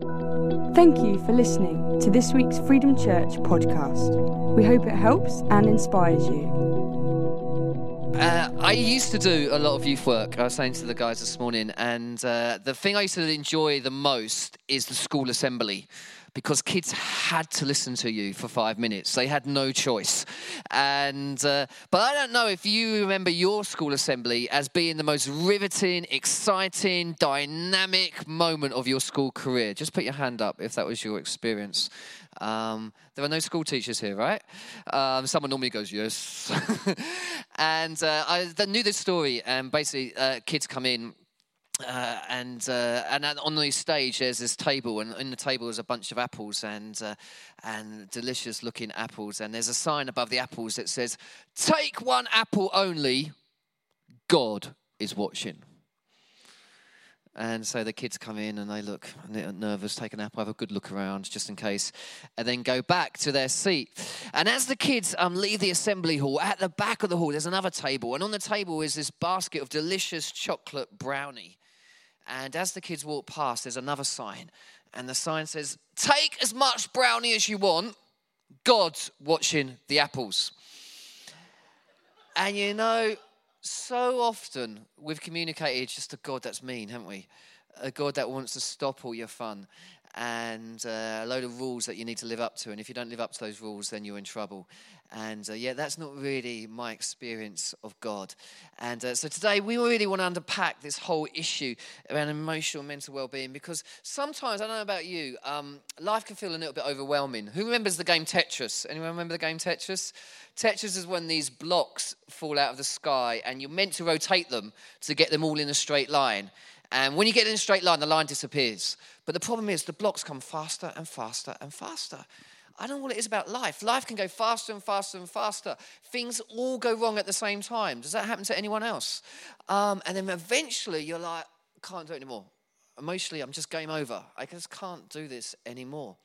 Thank you for listening to this week's Freedom Church podcast. We hope it helps and inspires you. Uh, I used to do a lot of youth work. I was saying to the guys this morning, and uh, the thing I used to enjoy the most is the school assembly because kids had to listen to you for five minutes. They had no choice. And uh, but I don't know if you remember your school assembly as being the most riveting, exciting, dynamic moment of your school career. Just put your hand up if that was your experience. Um, there are no school teachers here, right? Um, someone normally goes, yes. and uh, I knew this story, and basically, uh, kids come in uh, and uh, and on the stage there's this table, and in the table is a bunch of apples and uh, and delicious looking apples, and there's a sign above the apples that says, "Take one apple only. God is watching." And so the kids come in and they look nervous, take an apple, have a good look around just in case, and then go back to their seat. And as the kids um, leave the assembly hall, at the back of the hall, there's another table. And on the table is this basket of delicious chocolate brownie. And as the kids walk past, there's another sign. And the sign says, Take as much brownie as you want. God's watching the apples. And you know, so often we've communicated just a God that's mean, haven't we? A God that wants to stop all your fun and uh, a load of rules that you need to live up to. And if you don't live up to those rules, then you're in trouble. And uh, yeah, that's not really my experience of God. And uh, so today we really want to unpack this whole issue around emotional mental well being because sometimes, I don't know about you, um, life can feel a little bit overwhelming. Who remembers the game Tetris? Anyone remember the game Tetris? Tetris is when these blocks fall out of the sky and you're meant to rotate them to get them all in a straight line. And when you get in a straight line, the line disappears. But the problem is the blocks come faster and faster and faster. I don't know what it is about life. Life can go faster and faster and faster. Things all go wrong at the same time. Does that happen to anyone else? Um, and then eventually you're like, can't do it anymore. Emotionally, I'm just game over. I just can't do this anymore.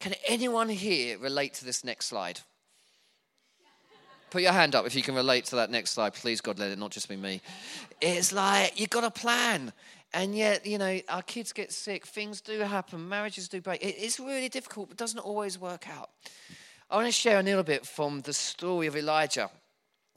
Can anyone here relate to this next slide? Put your hand up if you can relate to that next slide. Please, God, let it not just be me. It's like you've got a plan. And yet, you know, our kids get sick, things do happen, marriages do break. It's really difficult, but doesn't always work out. I want to share a little bit from the story of Elijah.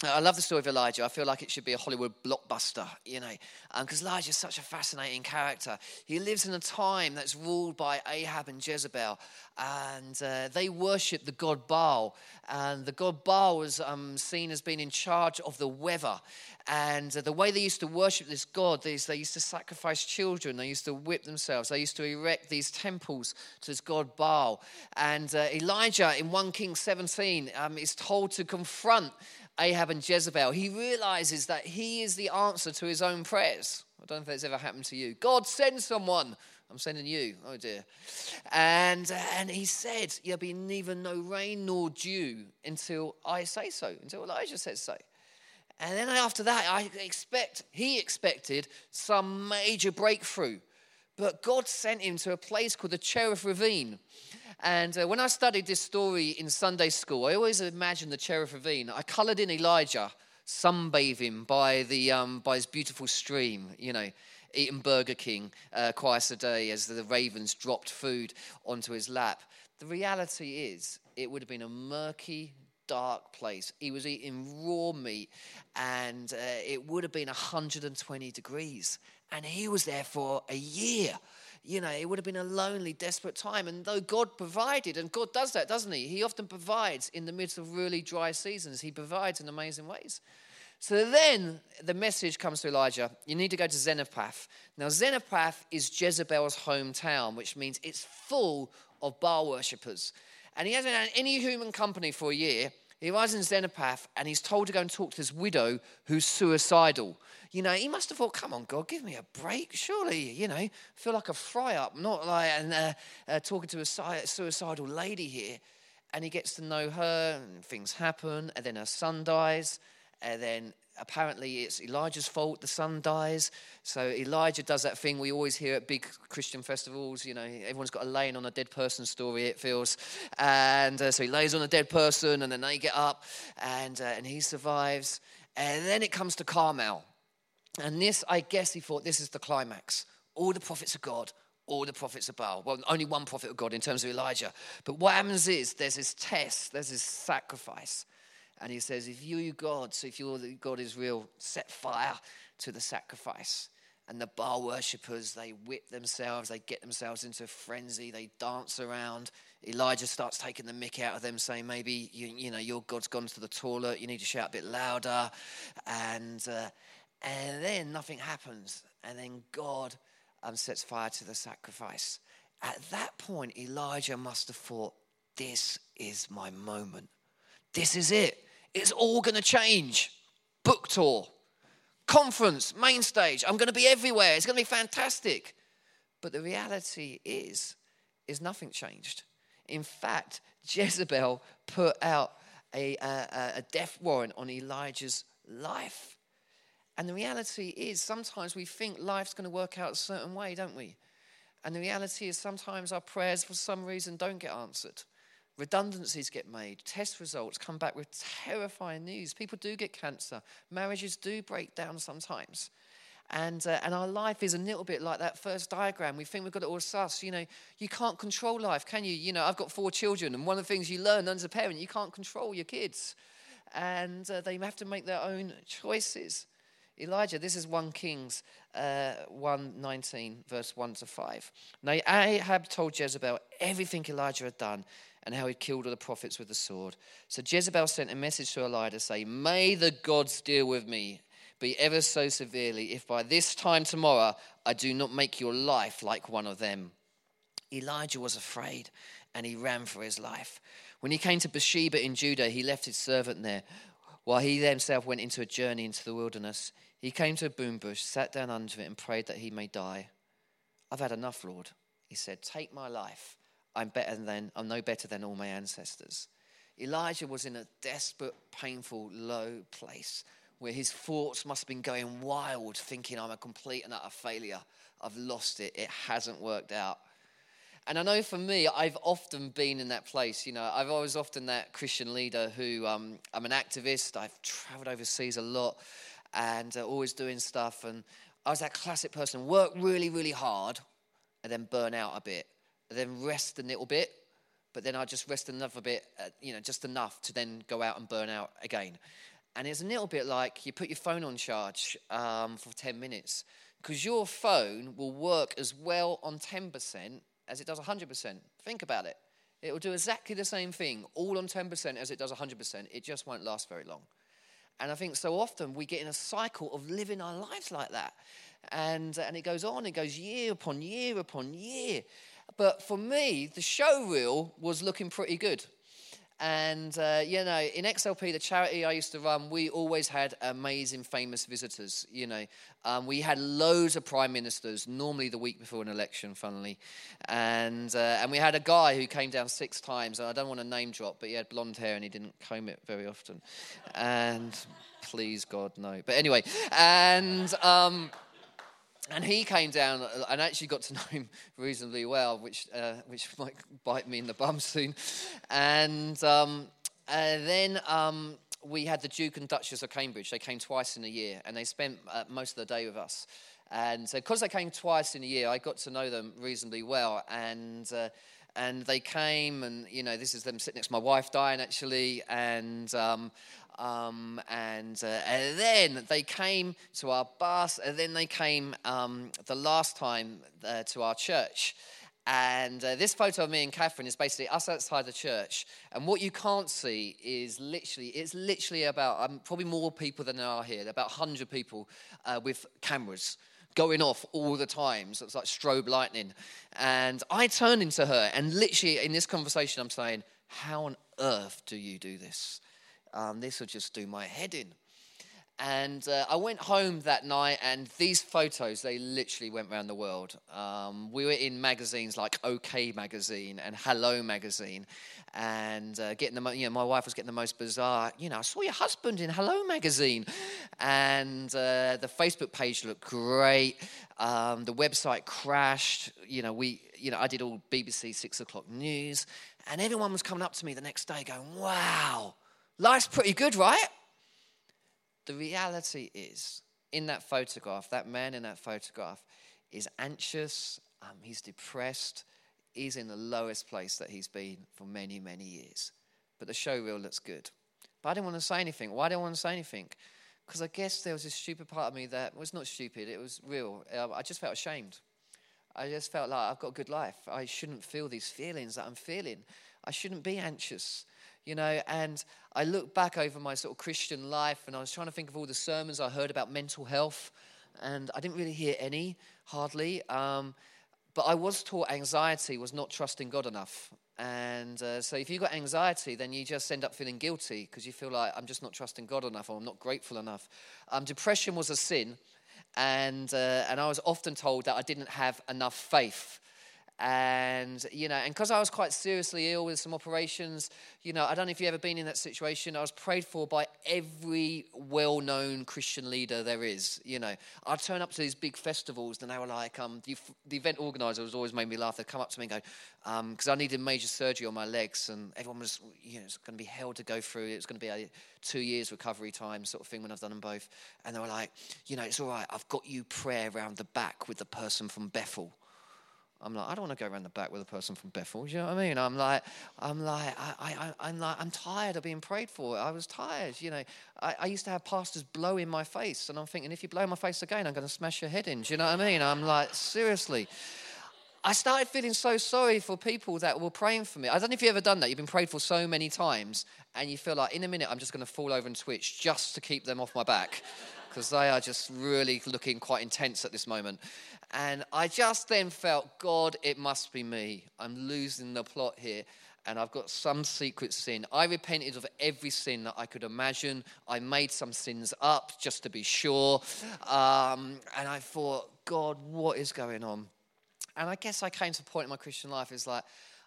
I love the story of Elijah. I feel like it should be a Hollywood blockbuster, you know, because um, Elijah is such a fascinating character. He lives in a time that's ruled by Ahab and Jezebel, and uh, they worship the god Baal. And the god Baal was um, seen as being in charge of the weather. And uh, the way they used to worship this god is they used to sacrifice children, they used to whip themselves, they used to erect these temples to this god Baal. And uh, Elijah in 1 Kings 17 um, is told to confront Ahab and Jezebel, he realizes that he is the answer to his own prayers. I don't know if that's ever happened to you. God, send someone. I'm sending you. Oh dear. And, uh, and he said, There'll be neither no rain nor dew until I say so, until Elijah says so. And then after that, I expect, he expected some major breakthrough. But God sent him to a place called the Cherith Ravine. And uh, when I studied this story in Sunday school, I always imagined the Cherith Ravine. I colored in Elijah sunbathing by, the, um, by his beautiful stream, you know, eating Burger King uh, twice a day as the ravens dropped food onto his lap. The reality is, it would have been a murky, dark place. He was eating raw meat, and uh, it would have been 120 degrees. And he was there for a year you know, it would have been a lonely, desperate time. And though God provided, and God does that, doesn't He? He often provides in the midst of really dry seasons, He provides in amazing ways. So then the message comes to Elijah you need to go to Zarephath. Now, Zarephath is Jezebel's hometown, which means it's full of Baal worshippers. And he hasn't had any human company for a year. He arrives in Zarephath and he's told to go and talk to this widow who's suicidal. You know, he must have thought, come on, God, give me a break. Surely, you know, feel like a fry up, not like uh, uh, talking to a suicidal lady here. And he gets to know her, and things happen, and then her son dies, and then apparently it's Elijah's fault the son dies. So Elijah does that thing we always hear at big Christian festivals. You know, everyone's got a laying on a dead person story, it feels. And uh, so he lays on a dead person, and then they get up, and, uh, and he survives. And then it comes to Carmel. And this, I guess he thought, this is the climax. All the prophets of God, all the prophets of Baal. Well, only one prophet of God in terms of Elijah. But what happens is there's this test, there's this sacrifice. And he says, if you, God, so if your God is real, set fire to the sacrifice. And the Baal worshippers, they whip themselves, they get themselves into a frenzy, they dance around. Elijah starts taking the mick out of them, saying, maybe, you, you know, your God's gone to the toilet, you need to shout a bit louder. And, uh, and then nothing happens. And then God um, sets fire to the sacrifice. At that point, Elijah must have thought, this is my moment. This is it. It's all going to change. Book tour, conference, main stage. I'm going to be everywhere. It's going to be fantastic. But the reality is, is nothing changed. In fact, Jezebel put out a, a, a death warrant on Elijah's life. And the reality is, sometimes we think life's going to work out a certain way, don't we? And the reality is, sometimes our prayers, for some reason, don't get answered. Redundancies get made. Test results come back with terrifying news. People do get cancer. Marriages do break down sometimes. And, uh, and our life is a little bit like that first diagram. We think we've got it all sus. You know, you can't control life, can you? You know, I've got four children, and one of the things you learn as a parent, you can't control your kids. And uh, they have to make their own choices. Elijah, this is 1 Kings uh, 119, verse 1 to 5. Now Ahab told Jezebel everything Elijah had done and how he'd killed all the prophets with the sword. So Jezebel sent a message to Elijah saying, May the gods deal with me, be ever so severely, if by this time tomorrow I do not make your life like one of them. Elijah was afraid and he ran for his life. When he came to Beersheba in Judah, he left his servant there while he himself went into a journey into the wilderness. He came to a broom bush, sat down under it, and prayed that he may die. I've had enough, Lord. He said, Take my life. I'm better than I'm no better than all my ancestors. Elijah was in a desperate, painful, low place where his thoughts must have been going wild, thinking, I'm a complete and utter failure. I've lost it. It hasn't worked out. And I know for me, I've often been in that place. You know, I've always often that Christian leader who um, I'm an activist. I've traveled overseas a lot and uh, always doing stuff. And I was that classic person, work really, really hard and then burn out a bit and then rest a little bit, but then I just rest another bit, uh, you know, just enough to then go out and burn out again. And it's a little bit like you put your phone on charge um, for 10 minutes because your phone will work as well on 10% as it does 100%. Think about it. It will do exactly the same thing, all on 10% as it does 100%. It just won't last very long. And I think so often we get in a cycle of living our lives like that. And, uh, and it goes on, it goes year upon year upon year. But for me, the show reel was looking pretty good. And, uh, you know, in XLP, the charity I used to run, we always had amazing, famous visitors. You know, um, we had loads of prime ministers, normally the week before an election, funnily. And, uh, and we had a guy who came down six times, and I don't want to name drop, but he had blonde hair and he didn't comb it very often. And please, God, no. But anyway, and. Um, and he came down and actually got to know him reasonably well, which, uh, which might bite me in the bum soon. And, um, and then um, we had the Duke and Duchess of Cambridge. They came twice in a year, and they spent uh, most of the day with us. And so, because they came twice in a year, I got to know them reasonably well. And uh, and they came, and you know, this is them sitting next to my wife, Diane, actually, and um, um, and, uh, and, then they came to our bus, and then they came um, the last time uh, to our church. And uh, this photo of me and Catherine is basically us outside the church. And what you can't see is literally, it's literally about um, probably more people than there are here. About 100 people uh, with cameras going off all the time. So it's like strobe lightning. And I turned into her, and literally in this conversation, I'm saying, How on earth do you do this? Um, this will just do my head in. And uh, I went home that night, and these photos, they literally went around the world. Um, we were in magazines like OK Magazine and Hello Magazine, and uh, getting the, you know, my wife was getting the most bizarre, you know, I saw your husband in Hello Magazine. And uh, the Facebook page looked great. Um, the website crashed. You know, we, you know, I did all BBC six o'clock news, and everyone was coming up to me the next day going, wow Life's pretty good, right? The reality is, in that photograph, that man in that photograph is anxious, Um, he's depressed. He's in the lowest place that he's been for many, many years. But the show reel looks good. But I didn't want to say anything. Why didn't I want to say anything? Because I guess there was this stupid part of me that was not stupid, it was real. Uh, I just felt ashamed. I just felt like I've got a good life. I shouldn't feel these feelings that I'm feeling. I shouldn't be anxious, you know. And I look back over my sort of Christian life and I was trying to think of all the sermons I heard about mental health, and I didn't really hear any, hardly. Um, but I was taught anxiety was not trusting God enough. And uh, so if you've got anxiety, then you just end up feeling guilty because you feel like I'm just not trusting God enough or I'm not grateful enough. Um, depression was a sin. And, uh, and I was often told that I didn't have enough faith and you know and because i was quite seriously ill with some operations you know i don't know if you've ever been in that situation i was prayed for by every well-known christian leader there is you know. I'd turn up to these big festivals and they were like um, the, the event organizers always made me laugh. They'd come up to me and go because um, i needed major surgery on my legs and everyone was you know it's going to be hell to go through. It's going to be a two years recovery time sort of thing when i've done them both. And they were like you know it's all right. I've got you prayer around the back with the person from bethel I'm like, I don't want to go around the back with a person from Bethel. Do You know what I mean? I'm like, I'm like, I, I, I'm like, I'm tired of being prayed for. I was tired. You know, I, I used to have pastors blow in my face, and I'm thinking, if you blow in my face again, I'm going to smash your head in. Do you know what I mean? I'm like, seriously. I started feeling so sorry for people that were praying for me. I don't know if you've ever done that. You've been prayed for so many times, and you feel like in a minute I'm just going to fall over and twitch just to keep them off my back because they are just really looking quite intense at this moment. And I just then felt, God, it must be me. I'm losing the plot here. And I've got some secret sin. I repented of every sin that I could imagine. I made some sins up just to be sure. Um, and I thought, God, what is going on? And I guess I came to a point in my Christian life is like,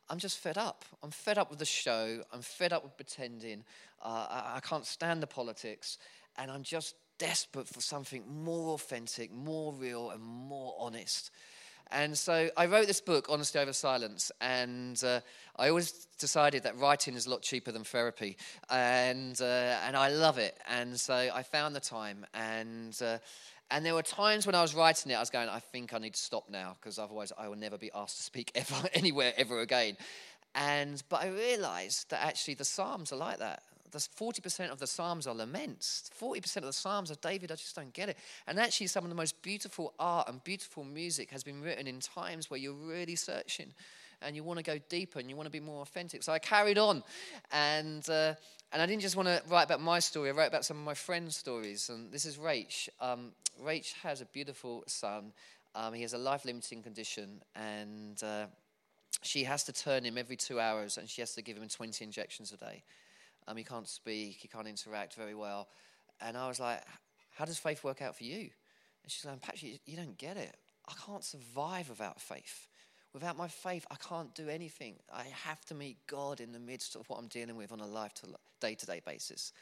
I'm just fed up. I'm fed up with the show. I'm fed up with pretending. Uh, I, I can't stand the politics. And I'm just desperate for something more authentic, more real, and more honest. And so I wrote this book, Honesty Over Silence, and uh, I always decided that writing is a lot cheaper than therapy, and uh, and I love it. And so I found the time, and uh, and there were times when I was writing it, I was going, I think I need to stop now because otherwise I will never be asked to speak ever anywhere ever again. And but I realised that actually the Psalms are like that the 40% of the Psalms are laments. 40% of the Psalms are David. I just don't get it. And actually, some of the most beautiful art and beautiful music has been written in times where you're really searching and you want to go deeper and you want to be more authentic. So I carried on. And, uh, and I didn't just want to write about my story, I wrote about some of my friends' stories. And this is Rach. Um, Rach has a beautiful son. Um, he has a life limiting condition. And uh, she has to turn him every two hours and she has to give him 20 injections a day. Um, he can't speak, he can't interact very well. And I was like, How does faith work out for you? And she's like, Patrick, you don't get it. I can't survive without faith. Without my faith, I can't do anything. I have to meet God in the midst of what I'm dealing with on a life to day to day basis.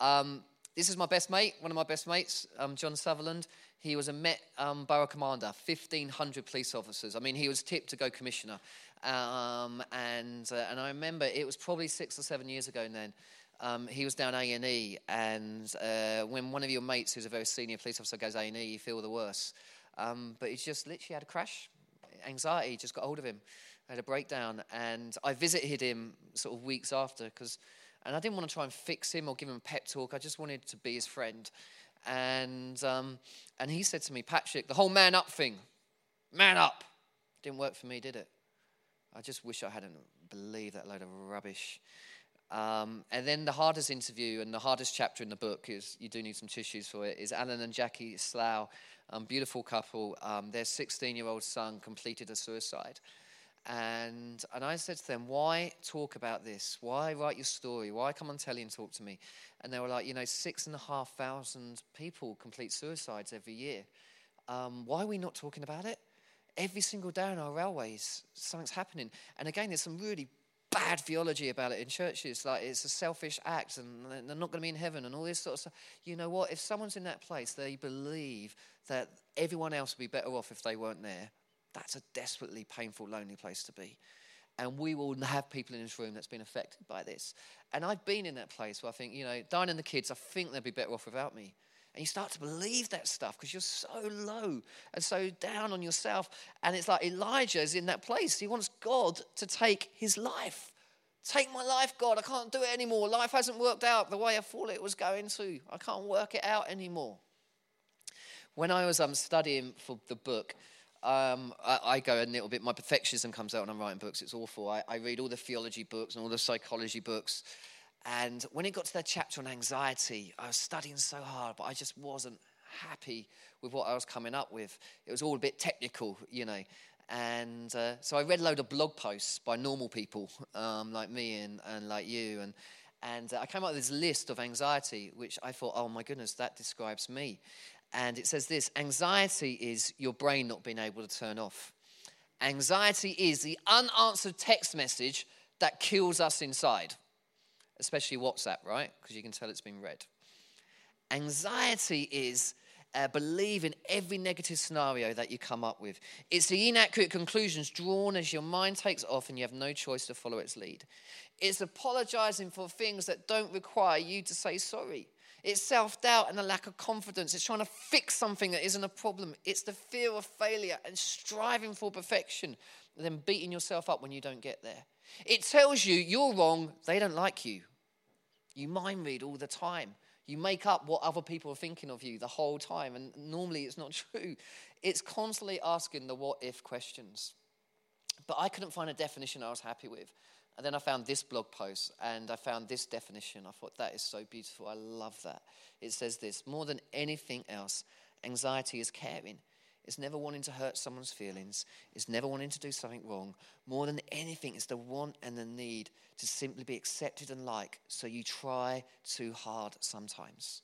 Um, this is my best mate, one of my best mates, um, John Sutherland. He was a Met um, borough commander, 1,500 police officers. I mean, he was tipped to go commissioner. Um, and, uh, and I remember it was probably six or seven years ago then. Um, he was down A and uh, when one of your mates, who's a very senior police officer, goes A and E, you feel the worst. Um, but he just literally had a crash. Anxiety just got hold of him. Had a breakdown, and I visited him sort of weeks after because, and I didn't want to try and fix him or give him a pep talk. I just wanted to be his friend, and um, and he said to me, Patrick, the whole man up thing, man up, didn't work for me, did it? I just wish I hadn't believed that load of rubbish. Um, and then the hardest interview and the hardest chapter in the book is you do need some tissues for it is Alan and Jackie Slough, um, beautiful couple. Um, their 16 year old son completed a suicide. And, and I said to them, Why talk about this? Why write your story? Why come on telly and talk to me? And they were like, You know, six and a half thousand people complete suicides every year. Um, why are we not talking about it? every single day on our railways, something's happening. And again, there's some really bad theology about it in churches, like it's a selfish act and they're not going to be in heaven and all this sort of stuff. You know what? If someone's in that place, they believe that everyone else would be better off if they weren't there. That's a desperately painful, lonely place to be. And we will have people in this room that's been affected by this. And I've been in that place where I think, you know, Diane and the kids, I think they'd be better off without me. And you start to believe that stuff because you're so low and so down on yourself. And it's like Elijah is in that place. He wants God to take his life. Take my life, God. I can't do it anymore. Life hasn't worked out the way I thought it was going to. I can't work it out anymore. When I was um, studying for the book, um, I, I, go a little bit, my perfectionism comes out when I'm writing books. It's awful. I, I read all the theology books and all the psychology books. And when it got to that chapter on anxiety, I was studying so hard, but I just wasn't happy with what I was coming up with. It was all a bit technical, you know. And uh, so I read a load of blog posts by normal people um, like me and, and like you. And, and uh, I came up with this list of anxiety, which I thought, oh my goodness, that describes me. And it says this anxiety is your brain not being able to turn off. Anxiety is the unanswered text message that kills us inside, especially WhatsApp, right? Because you can tell it's been read. Anxiety is uh, believe in every negative scenario that you come up with. It's the inaccurate conclusions drawn as your mind takes off and you have no choice to follow its lead. It's apologizing for things that don't require you to say sorry. It's self doubt and a lack of confidence. It's trying to fix something that isn't a problem. It's the fear of failure and striving for perfection, and then beating yourself up when you don't get there. It tells you you're wrong, they don't like you. You mind read all the time. You make up what other people are thinking of you the whole time, and normally it's not true. It's constantly asking the what if questions. But I couldn't find a definition I was happy with. And then I found this blog post and I found this definition. I thought, that is so beautiful. I love that. It says this more than anything else, anxiety is caring. It's never wanting to hurt someone's feelings. It's never wanting to do something wrong. More than anything, it's the want and the need to simply be accepted and liked. So you try too hard sometimes.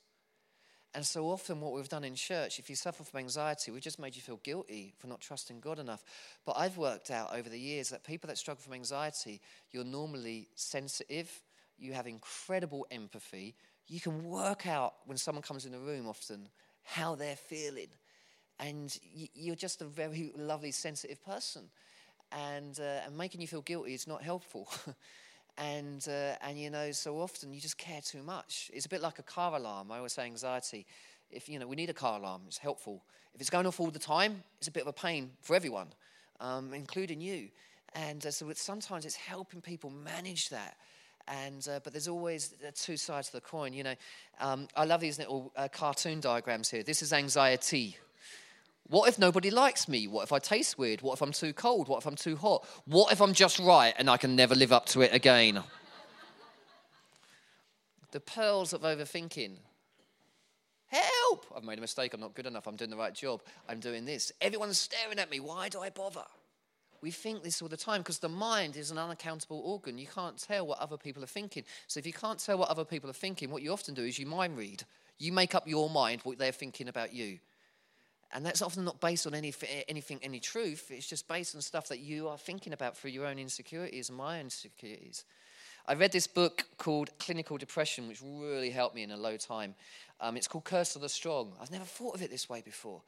And so often, what we've done in church, if you suffer from anxiety, we've just made you feel guilty for not trusting God enough. But I've worked out over the years that people that struggle from anxiety, you're normally sensitive, you have incredible empathy, you can work out when someone comes in the room often how they're feeling. And you're just a very lovely, sensitive person. And, uh, and making you feel guilty is not helpful. And, uh, and you know, so often you just care too much. It's a bit like a car alarm. I always say anxiety. If, you know, we need a car alarm, it's helpful. If it's going off all the time, it's a bit of a pain for everyone, um, including you. And uh, so it's, sometimes it's helping people manage that. And, uh, but there's always two sides to the coin. You know, um, I love these little uh, cartoon diagrams here. This is anxiety. What if nobody likes me? What if I taste weird? What if I'm too cold? What if I'm too hot? What if I'm just right and I can never live up to it again? the pearls of overthinking. Help! I've made a mistake. I'm not good enough. I'm doing the right job. I'm doing this. Everyone's staring at me. Why do I bother? We think this all the time because the mind is an unaccountable organ. You can't tell what other people are thinking. So if you can't tell what other people are thinking, what you often do is you mind read. You make up your mind what they're thinking about you. And that's often not based on any, anything, any truth. It's just based on stuff that you are thinking about through your own insecurities and my insecurities. I read this book called Clinical Depression, which really helped me in a low time. Um, it's called Curse of the Strong. I've never thought of it this way before.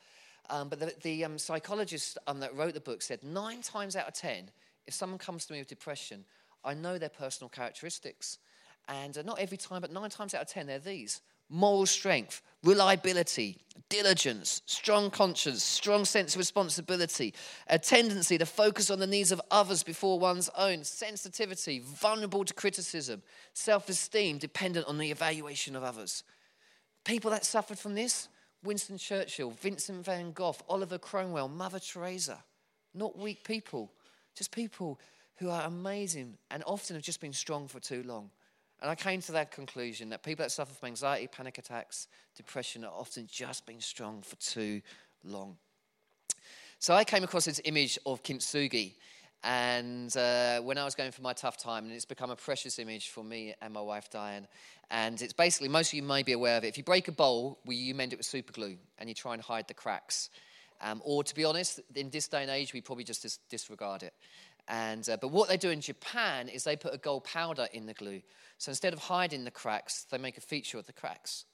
Um, but the, the um, psychologist um, that wrote the book said nine times out of ten, if someone comes to me with depression, I know their personal characteristics. And uh, not every time, but nine times out of ten, they're these moral strength, reliability, diligence, strong conscience, strong sense of responsibility, a tendency to focus on the needs of others before one's own, sensitivity, vulnerable to criticism, self esteem, dependent on the evaluation of others. People that suffered from this Winston Churchill, Vincent van Gogh, Oliver Cromwell, Mother Teresa. Not weak people, just people who are amazing and often have just been strong for too long. And I came to that conclusion that people that suffer from anxiety, panic attacks, depression are often just been strong for too long. So I came across this image of kintsugi. And uh, when I was going for my tough time, and it's become a precious image for me and my wife Diane. And it's basically, most of you may be aware of it. If you break a bowl, you mend it with super glue and you try and hide the cracks. Um, or to be honest, in this day and age, we probably just dis- disregard it. And, uh, but what they do in Japan is they put a gold powder in the glue. So instead of hiding the cracks, they make a feature of the cracks.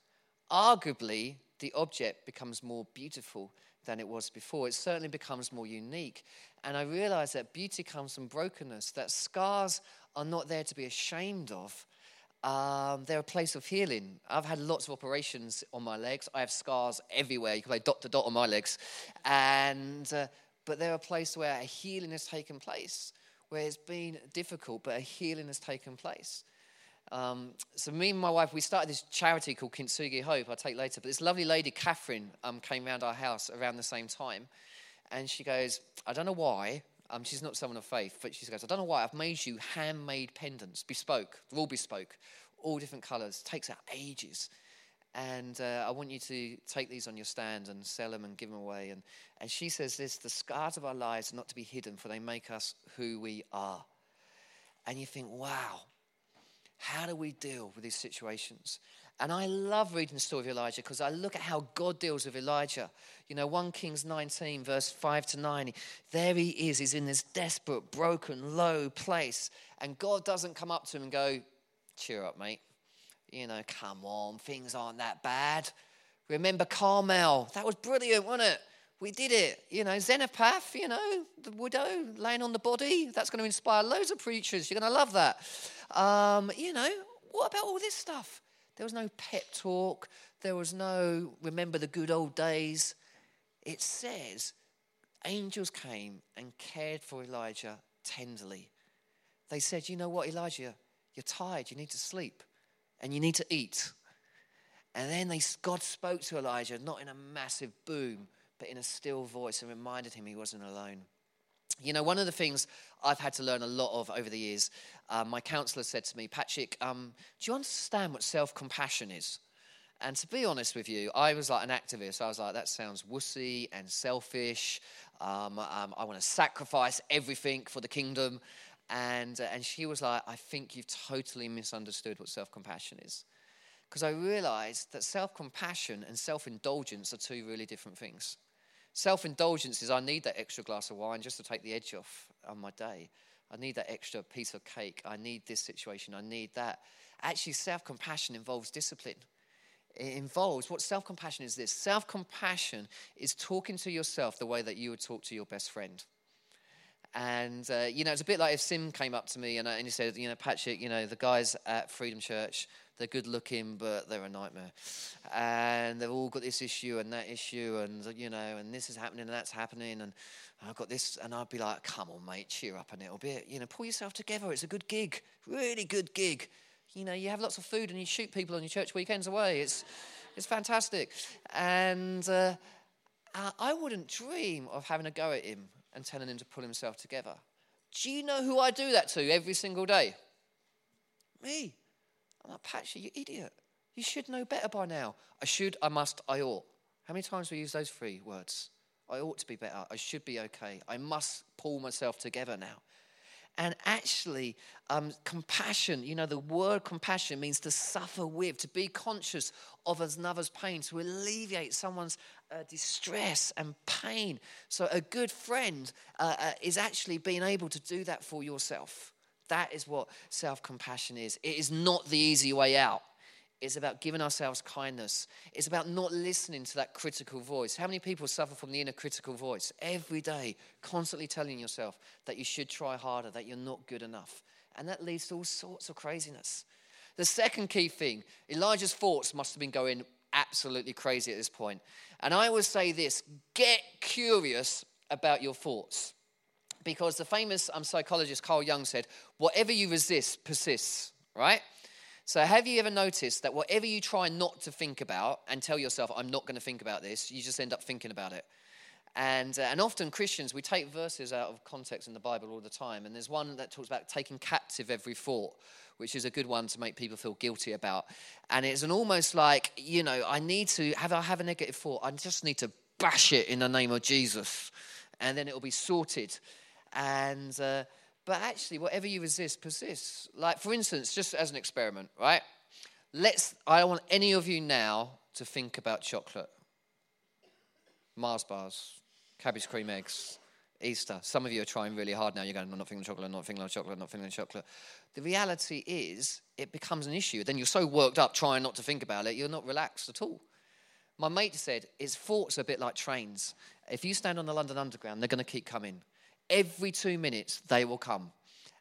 Arguably, the object becomes more beautiful than it was before. It certainly becomes more unique. And I realize that beauty comes from brokenness, that scars are not there to be ashamed of. um, they're a place of healing. I've had lots of operations on my legs. I have scars everywhere. You can play dot to dot on my legs. And, uh, but they're a place where a healing has taken place, where it's been difficult, but a healing has taken place. Um, so me and my wife, we started this charity called Kintsugi Hope. I'll take later. But this lovely lady, Catherine, um, came round our house around the same time, and she goes, "I don't know why." Um, she's not someone of faith, but she goes, "I don't know why I've made you handmade pendants, bespoke. They're all bespoke, all different colours. Takes out ages." And uh, I want you to take these on your stand and sell them and give them away. And, and she says this the scars of our lives are not to be hidden, for they make us who we are. And you think, wow, how do we deal with these situations? And I love reading the story of Elijah because I look at how God deals with Elijah. You know, 1 Kings 19, verse 5 to 9. There he is. He's in this desperate, broken, low place. And God doesn't come up to him and go, Cheer up, mate. You know, come on, things aren't that bad. Remember Carmel? That was brilliant, wasn't it? We did it. You know, Zarephath, you know, the widow laying on the body. That's going to inspire loads of preachers. You're going to love that. Um, you know, what about all this stuff? There was no pep talk. There was no remember the good old days. It says angels came and cared for Elijah tenderly. They said, You know what, Elijah? You're tired. You need to sleep and you need to eat. And then they, God spoke to Elijah, not in a massive boom, but in a still voice and reminded him he wasn't alone. You know, one of the things I've had to learn a lot of over the years, uh, my counselor said to me, Patrick, um, do you understand what self compassion is? And to be honest with you, I was like an activist. I was like, that sounds wussy and selfish. Um, um, I want to sacrifice everything for the kingdom. And, uh, and she was like, I think you've totally misunderstood what self compassion is. Because I realized that self compassion and self indulgence are two really different things. Self indulgence is I need that extra glass of wine just to take the edge off on my day. I need that extra piece of cake. I need this situation. I need that. Actually, self compassion involves discipline. It involves what self compassion is this self compassion is talking to yourself the way that you would talk to your best friend. And, uh, you know, it's a bit like if Sim came up to me and, uh, and he said, you know, Patrick, you know, the guys at Freedom Church, they're good looking, but they're a nightmare. And they've all got this issue and that issue, and, you know, and this is happening and that's happening. And I've got this. And I'd be like, come on, mate, cheer up a little bit. You know, pull yourself together. It's a good gig, really good gig. You know, you have lots of food and you shoot people on your church weekends away. It's, it's fantastic. And uh, I wouldn't dream of having a go at him and telling him to pull himself together. Do you know who I do that to every single day? Me. I'm like, Patsy, you idiot. You should know better by now. I should, I must, I ought. How many times we use those three words? I ought to be better. I should be okay. I must pull myself together now. And actually, um, compassion, you know, the word compassion means to suffer with, to be conscious of another's pain, to alleviate someone's uh, distress and pain. So, a good friend uh, uh, is actually being able to do that for yourself. That is what self compassion is. It is not the easy way out. It's about giving ourselves kindness. It's about not listening to that critical voice. How many people suffer from the inner critical voice every day, constantly telling yourself that you should try harder, that you're not good enough? And that leads to all sorts of craziness. The second key thing Elijah's thoughts must have been going absolutely crazy at this point. And I would say this get curious about your thoughts because the famous um, psychologist Carl Jung said, whatever you resist persists, right? So, have you ever noticed that whatever you try not to think about and tell yourself, I'm not going to think about this, you just end up thinking about it? And, uh, and often Christians, we take verses out of context in the Bible all the time. And there's one that talks about taking captive every thought, which is a good one to make people feel guilty about. And it's an almost like, you know, I need to, have I have a negative thought, I just need to bash it in the name of Jesus. And then it will be sorted. And, uh, but actually, whatever you resist persists. Like, for instance, just as an experiment, right? Let's, I don't want any of you now to think about chocolate. Mars bars, Cadbury cream eggs, Easter. Some of you are trying really hard now. You're going, I'm not thinking of chocolate, I'm not thinking of chocolate, I'm not thinking of chocolate. The reality is, it becomes an issue. Then you're so worked up trying not to think about it, you're not relaxed at all. My mate said, his thoughts are a bit like trains. If you stand on the London Underground, they're going to keep coming. Every two minutes, they will come.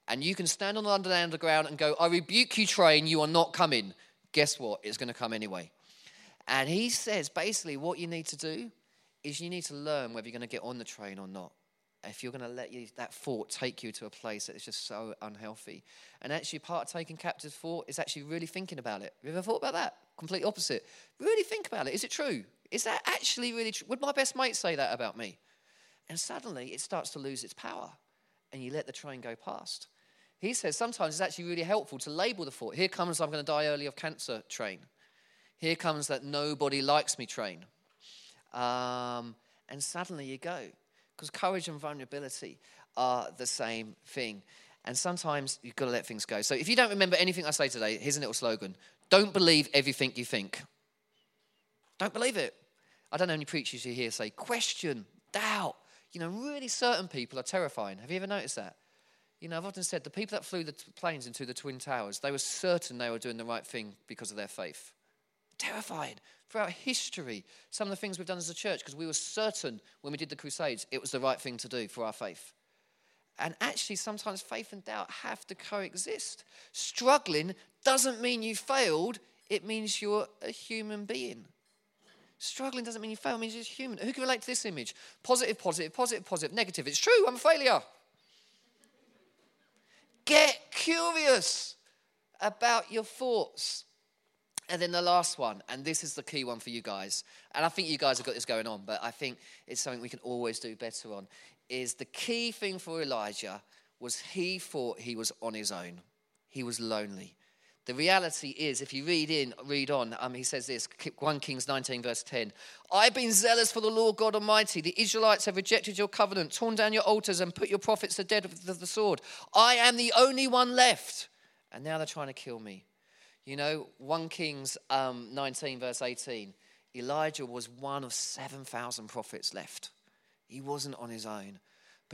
And you can stand on the London underground and go, I rebuke you, train, you are not coming. Guess what? It's going to come anyway. And he says basically what you need to do is you need to learn whether you're going to get on the train or not. If you're going to let you, that thought take you to a place that is just so unhealthy. And actually, part of taking captive thought is actually really thinking about it. Have you ever thought about that? Complete opposite. Really think about it. Is it true? Is that actually really true? Would my best mate say that about me? And suddenly it starts to lose its power and you let the train go past. He says sometimes it's actually really helpful to label the thought. Here comes, I'm going to die early of cancer train. Here comes that nobody likes me train. Um, and suddenly you go. Because courage and vulnerability are the same thing. And sometimes you've got to let things go. So if you don't remember anything I say today, here's a little slogan Don't believe everything you think. Don't believe it. I don't know any preachers you hear say, question, doubt. You know, really certain people are terrifying. Have you ever noticed that? You know, I've often said the people that flew the planes into the Twin Towers, they were certain they were doing the right thing because of their faith. Terrified throughout history, some of the things we've done as a church, because we were certain when we did the Crusades it was the right thing to do for our faith. And actually, sometimes faith and doubt have to coexist. Struggling doesn't mean you failed, it means you're a human being. Struggling doesn't mean you fail, it means you're human. Who can relate to this image? Positive, positive, positive, positive, negative. It's true, I'm a failure. Get curious about your thoughts. And then the last one, and this is the key one for you guys, and I think you guys have got this going on, but I think it's something we can always do better on, is the key thing for Elijah was he thought he was on his own. He was lonely. The reality is, if you read in, read on, um, he says this 1 Kings 19, verse 10. I've been zealous for the Lord God Almighty. The Israelites have rejected your covenant, torn down your altars, and put your prophets to death with the sword. I am the only one left. And now they're trying to kill me. You know, 1 Kings um, 19, verse 18, Elijah was one of 7,000 prophets left. He wasn't on his own.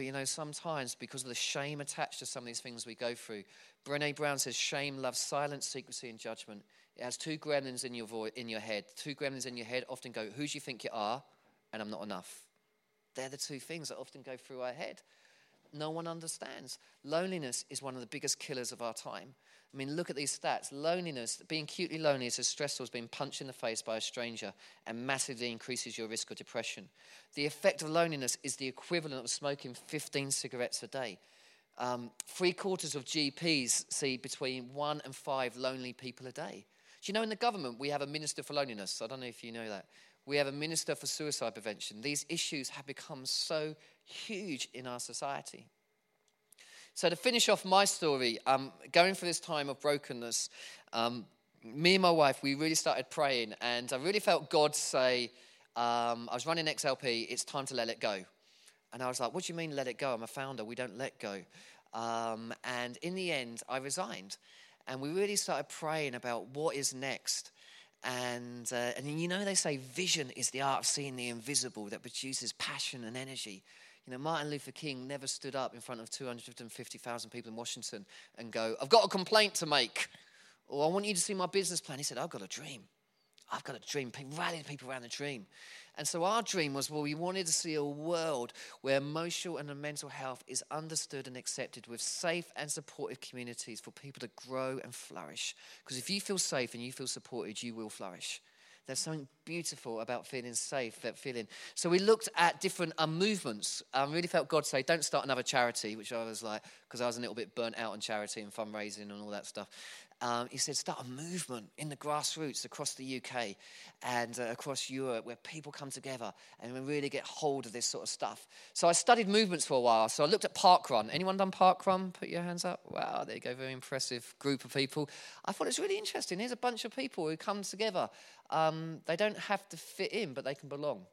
But you know, sometimes because of the shame attached to some of these things we go through, Brene Brown says shame loves silence, secrecy, and judgment. It has two gremlins in your, vo- in your head. Two gremlins in your head often go, Who do you think you are? And I'm not enough. They're the two things that often go through our head. No one understands. Loneliness is one of the biggest killers of our time. I mean, look at these stats. Loneliness, being acutely lonely is as stressful as being punched in the face by a stranger and massively increases your risk of depression. The effect of loneliness is the equivalent of smoking 15 cigarettes a day. Um, three quarters of GPs see between one and five lonely people a day. Do you know in the government we have a minister for loneliness? I don't know if you know that. We have a minister for suicide prevention. These issues have become so huge in our society. So, to finish off my story, um, going through this time of brokenness, um, me and my wife, we really started praying, and I really felt God say, um, I was running XLP, it's time to let it go. And I was like, What do you mean let it go? I'm a founder, we don't let go. Um, and in the end, I resigned. And we really started praying about what is next. And, uh, and you know, they say vision is the art of seeing the invisible that produces passion and energy. You know, Martin Luther King never stood up in front of 250,000 people in Washington and go, I've got a complaint to make, or I want you to see my business plan. He said, I've got a dream. I've got a dream. Rallying people around the dream. And so our dream was well, we wanted to see a world where emotional and mental health is understood and accepted with safe and supportive communities for people to grow and flourish. Because if you feel safe and you feel supported, you will flourish. There's something beautiful about feeling safe, that feeling. So we looked at different um, movements. I really felt God say, don't start another charity, which I was like, because I was a little bit burnt out on charity and fundraising and all that stuff um, he said, start a movement in the grassroots across the UK and uh, across Europe where people come together and we really get hold of this sort of stuff. So I studied movements for a while. So I looked at Parkrun. Anyone done Parkrun? Put your hands up. Wow, there you go. Very impressive group of people. I thought it was really interesting. Here's a bunch of people who come together. Um, they don't have to fit in, but they can belong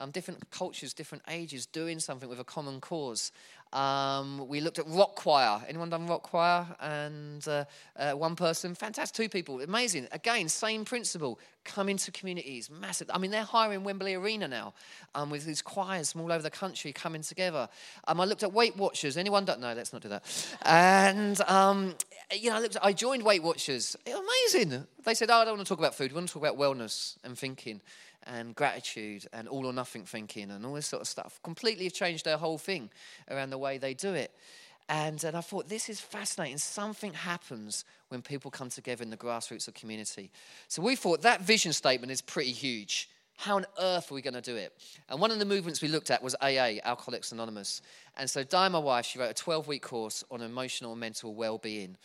um, different cultures, different ages, doing something with a common cause. Um, we looked at rock choir. Anyone done rock choir? And uh, uh, one person, fantastic, two people, amazing. Again, same principle. Come into communities, massive. I mean, they're hiring Wembley Arena now um, with these choirs from all over the country coming together. Um, I looked at Weight Watchers. Anyone don't? No, let's not do that. And um, you know, I, at, I joined Weight Watchers. Amazing. They said, "Oh, I don't want to talk about food. We want to talk about wellness and thinking." and gratitude and all or nothing thinking and all this sort of stuff. Completely changed their whole thing around the way they do it. And, and I thought, this is fascinating. Something happens when people come together in the grassroots of community. So we thought that vision statement is pretty huge. How on earth are we going to do it? And one of the movements we looked at was AA, Alcoholics Anonymous. And so Di, my wife, she wrote a 12 week course on emotional and mental well being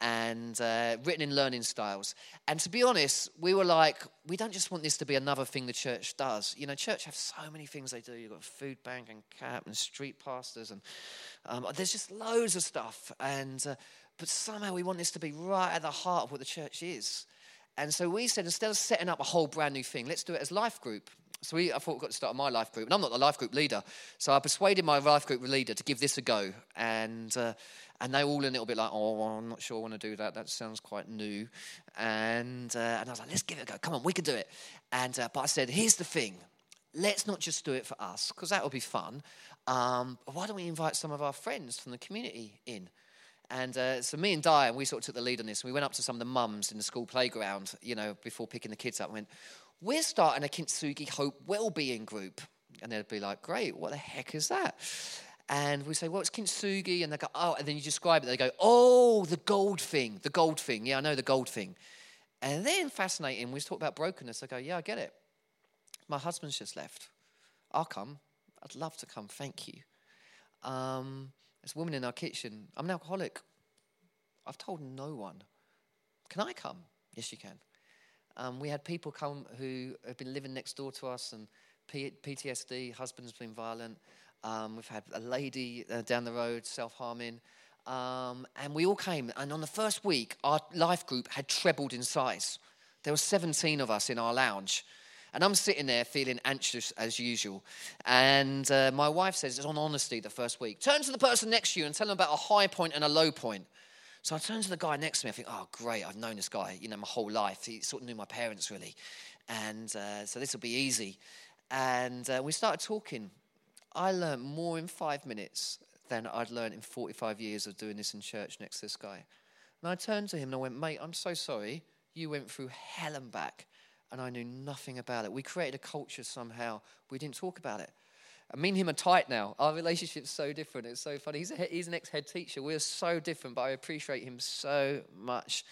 and uh, written in learning styles. And to be honest, we were like, we don't just want this to be another thing the church does. You know, church have so many things they do. You've got food bank and CAP and street pastors, and um, there's just loads of stuff. And uh, but somehow we want this to be right at the heart of what the church is. And so we said, instead of setting up a whole brand new thing, let's do it as life group. So we, I thought we've got to start my life group. And I'm not the life group leader. So I persuaded my life group leader to give this a go. And, uh, and they all a little bit like, oh, I'm not sure I want to do that. That sounds quite new. And, uh, and I was like, let's give it a go. Come on, we can do it. And, uh, but I said, here's the thing. Let's not just do it for us, because that will be fun. Um, why don't we invite some of our friends from the community in? And uh, so me and Diane, we sort of took the lead on this. We went up to some of the mums in the school playground, you know, before picking the kids up and went, we're starting a Kintsugi Hope well-being Group. And they'd be like, great, what the heck is that? And we say, well, it's kintsugi. And they go, oh, and then you describe it. They go, oh, the gold thing, the gold thing. Yeah, I know the gold thing. And then fascinating, we talk about brokenness. I go, yeah, I get it. My husband's just left. I'll come. I'd love to come. Thank you. Um, there's a woman in our kitchen. I'm an alcoholic. I've told no one. Can I come? Yes, you can. Um, we had people come who have been living next door to us and P- PTSD, husband's been violent. Um, we've had a lady uh, down the road self harming. Um, and we all came. And on the first week, our life group had trebled in size. There were 17 of us in our lounge. And I'm sitting there feeling anxious as usual. And uh, my wife says, it's on honesty the first week. Turn to the person next to you and tell them about a high point and a low point. So I turn to the guy next to me. I think, oh, great, I've known this guy, you know, my whole life. He sort of knew my parents, really. And uh, so this will be easy. And uh, we started talking. I learned more in five minutes than I'd learned in 45 years of doing this in church next to this guy. And I turned to him and I went, mate, I'm so sorry. You went through hell and back, and I knew nothing about it. We created a culture somehow. We didn't talk about it. I mean him are tight now. Our relationship's so different. It's so funny. He's, a, he's an ex head teacher. We're so different, but I appreciate him so much.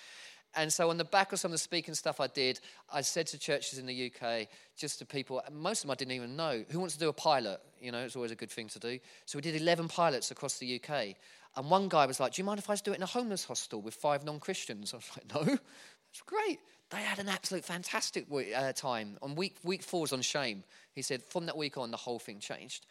And so, on the back of some of the speaking stuff I did, I said to churches in the UK, just to people, most of them I didn't even know, who wants to do a pilot? You know, it's always a good thing to do. So, we did 11 pilots across the UK. And one guy was like, Do you mind if I just do it in a homeless hostel with five non Christians? I was like, No, that's great. They had an absolute fantastic uh, time. On week, week four was on shame. He said, From that week on, the whole thing changed.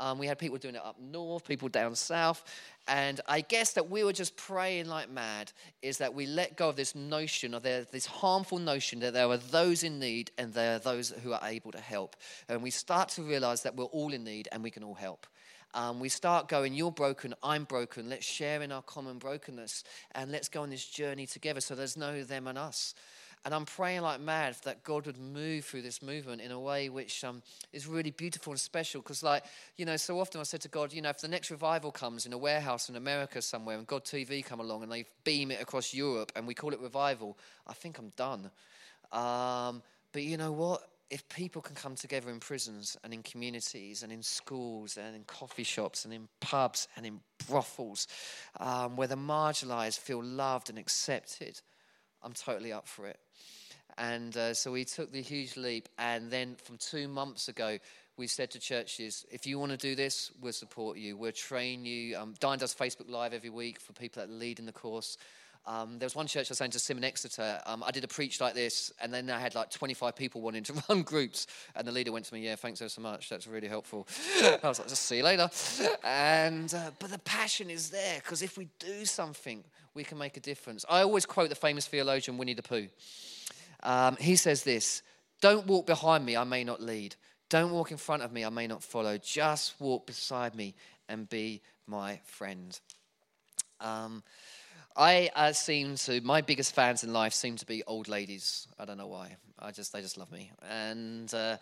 Um, we had people doing it up north, people down south. And I guess that we were just praying like mad is that we let go of this notion, of this harmful notion that there are those in need and there are those who are able to help. And we start to realize that we're all in need and we can all help. Um, we start going, You're broken, I'm broken. Let's share in our common brokenness and let's go on this journey together so there's no them and us. And I'm praying like mad that God would move through this movement in a way which um, is really beautiful and special. Because, like, you know, so often I said to God, you know, if the next revival comes in a warehouse in America somewhere and God TV come along and they beam it across Europe and we call it revival, I think I'm done. Um, but you know what? If people can come together in prisons and in communities and in schools and in coffee shops and in pubs and in brothels, um, where the marginalized feel loved and accepted, I'm totally up for it. And uh, so we took the huge leap. And then from two months ago, we said to churches, if you want to do this, we'll support you. We'll train you. Um, does Facebook Live every week for people that lead in the course. Um, there was one church I was saying to Simon Exeter, um, I did a preach like this, and then I had like 25 people wanting to run groups. And the leader went to me, Yeah, thanks so much. That's really helpful. I was like, Just see you later. And, uh, but the passion is there because if we do something, we can make a difference. I always quote the famous theologian Winnie the Pooh. Um, he says this Don't walk behind me, I may not lead. Don't walk in front of me, I may not follow. Just walk beside me and be my friend. I uh, seem to, my biggest fans in life seem to be old ladies. I don't know why. I just, they just love me. And, uh,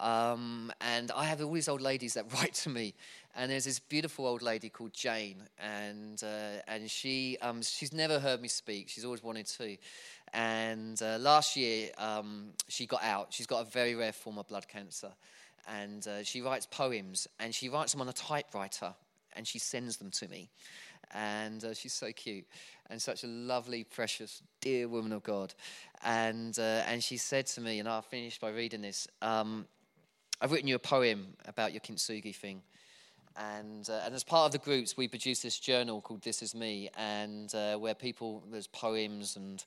um, and I have all these old ladies that write to me. And there's this beautiful old lady called Jane. And, uh, and she, um, she's never heard me speak. She's always wanted to. And uh, last year, um, she got out. She's got a very rare form of blood cancer. And uh, she writes poems, and she writes them on a typewriter, and she sends them to me. And uh, she's so cute and such a lovely, precious, dear woman of God. And uh, and she said to me, and I'll finish by reading this. Um, I've written you a poem about your kintsugi thing. And, uh, and as part of the groups, we produce this journal called This Is Me, and uh, where people, there's poems and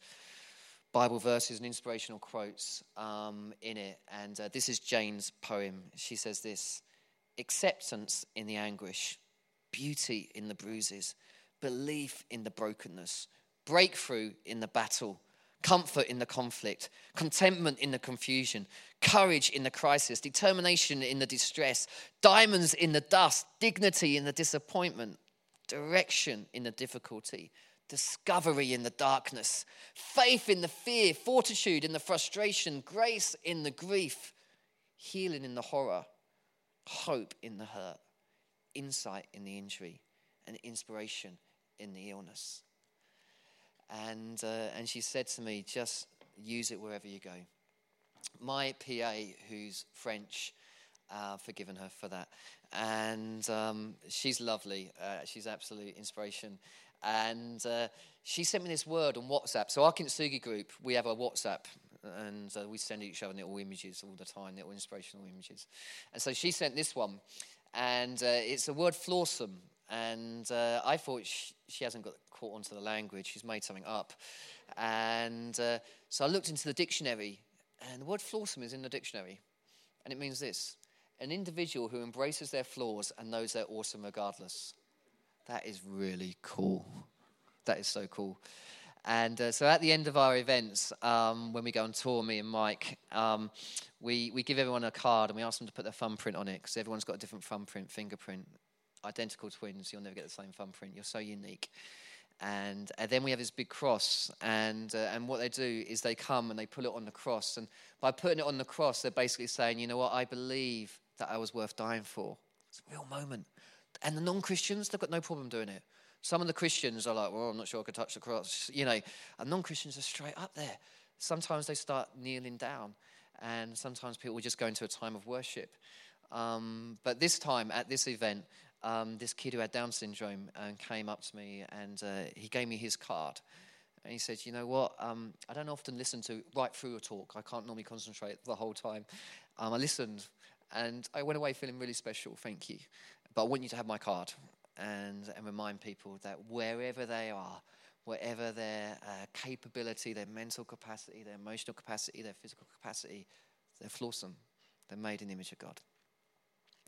Bible verses and inspirational quotes um, in it. And uh, this is Jane's poem. She says this Acceptance in the anguish, beauty in the bruises, belief in the brokenness, breakthrough in the battle comfort in the conflict, contentment in the confusion, courage in the crisis, determination in the distress, diamonds in the dust, dignity in the disappointment, direction in the difficulty, discovery in the darkness, faith in the fear, fortitude in the frustration, grace in the grief, healing in the horror, hope in the hurt, insight in the injury, and inspiration in the illness. And, uh, and she said to me, just use it wherever you go. My PA, who's French, uh, forgiven her for that. And um, she's lovely. Uh, she's absolute inspiration. And uh, she sent me this word on WhatsApp. So, our Kintsugi group, we have a WhatsApp and uh, we send each other little images all the time, little inspirational images. And so she sent this one, and uh, it's the word flawsome. And uh, I thought she, she, hasn't got caught onto the language, she's made something up. And uh, so I looked into the dictionary, and the word flawsome is in the dictionary. And it means this an individual who embraces their flaws and knows they're awesome regardless. That is really cool. That is so cool. And uh, so at the end of our events, um, when we go on tour, me and Mike, um, we, we give everyone a card and we ask them to put their thumbprint on it because everyone's got a different thumbprint, fingerprint identical twins, you'll never get the same thumbprint. You're so unique. And, and then we have this big cross, and, uh, and what they do is they come and they pull it on the cross. And by putting it on the cross, they're basically saying, you know what, I believe that I was worth dying for. It's a real moment. And the non Christians, they've got no problem doing it. Some of the Christians are like, well, I'm not sure I could touch the cross, you know, and non Christians are straight up there. Sometimes they start kneeling down, and sometimes people just go into a time of worship. Um, but this time at this event, um, this kid who had Down syndrome and came up to me and uh, he gave me his card. And he said, You know what? Um, I don't often listen to right through a talk. I can't normally concentrate the whole time. Um, I listened and I went away feeling really special. Thank you. But I want you to have my card and, and remind people that wherever they are, whatever their uh, capability, their mental capacity, their emotional capacity, their physical capacity, they're flawsome. They're made in the image of God.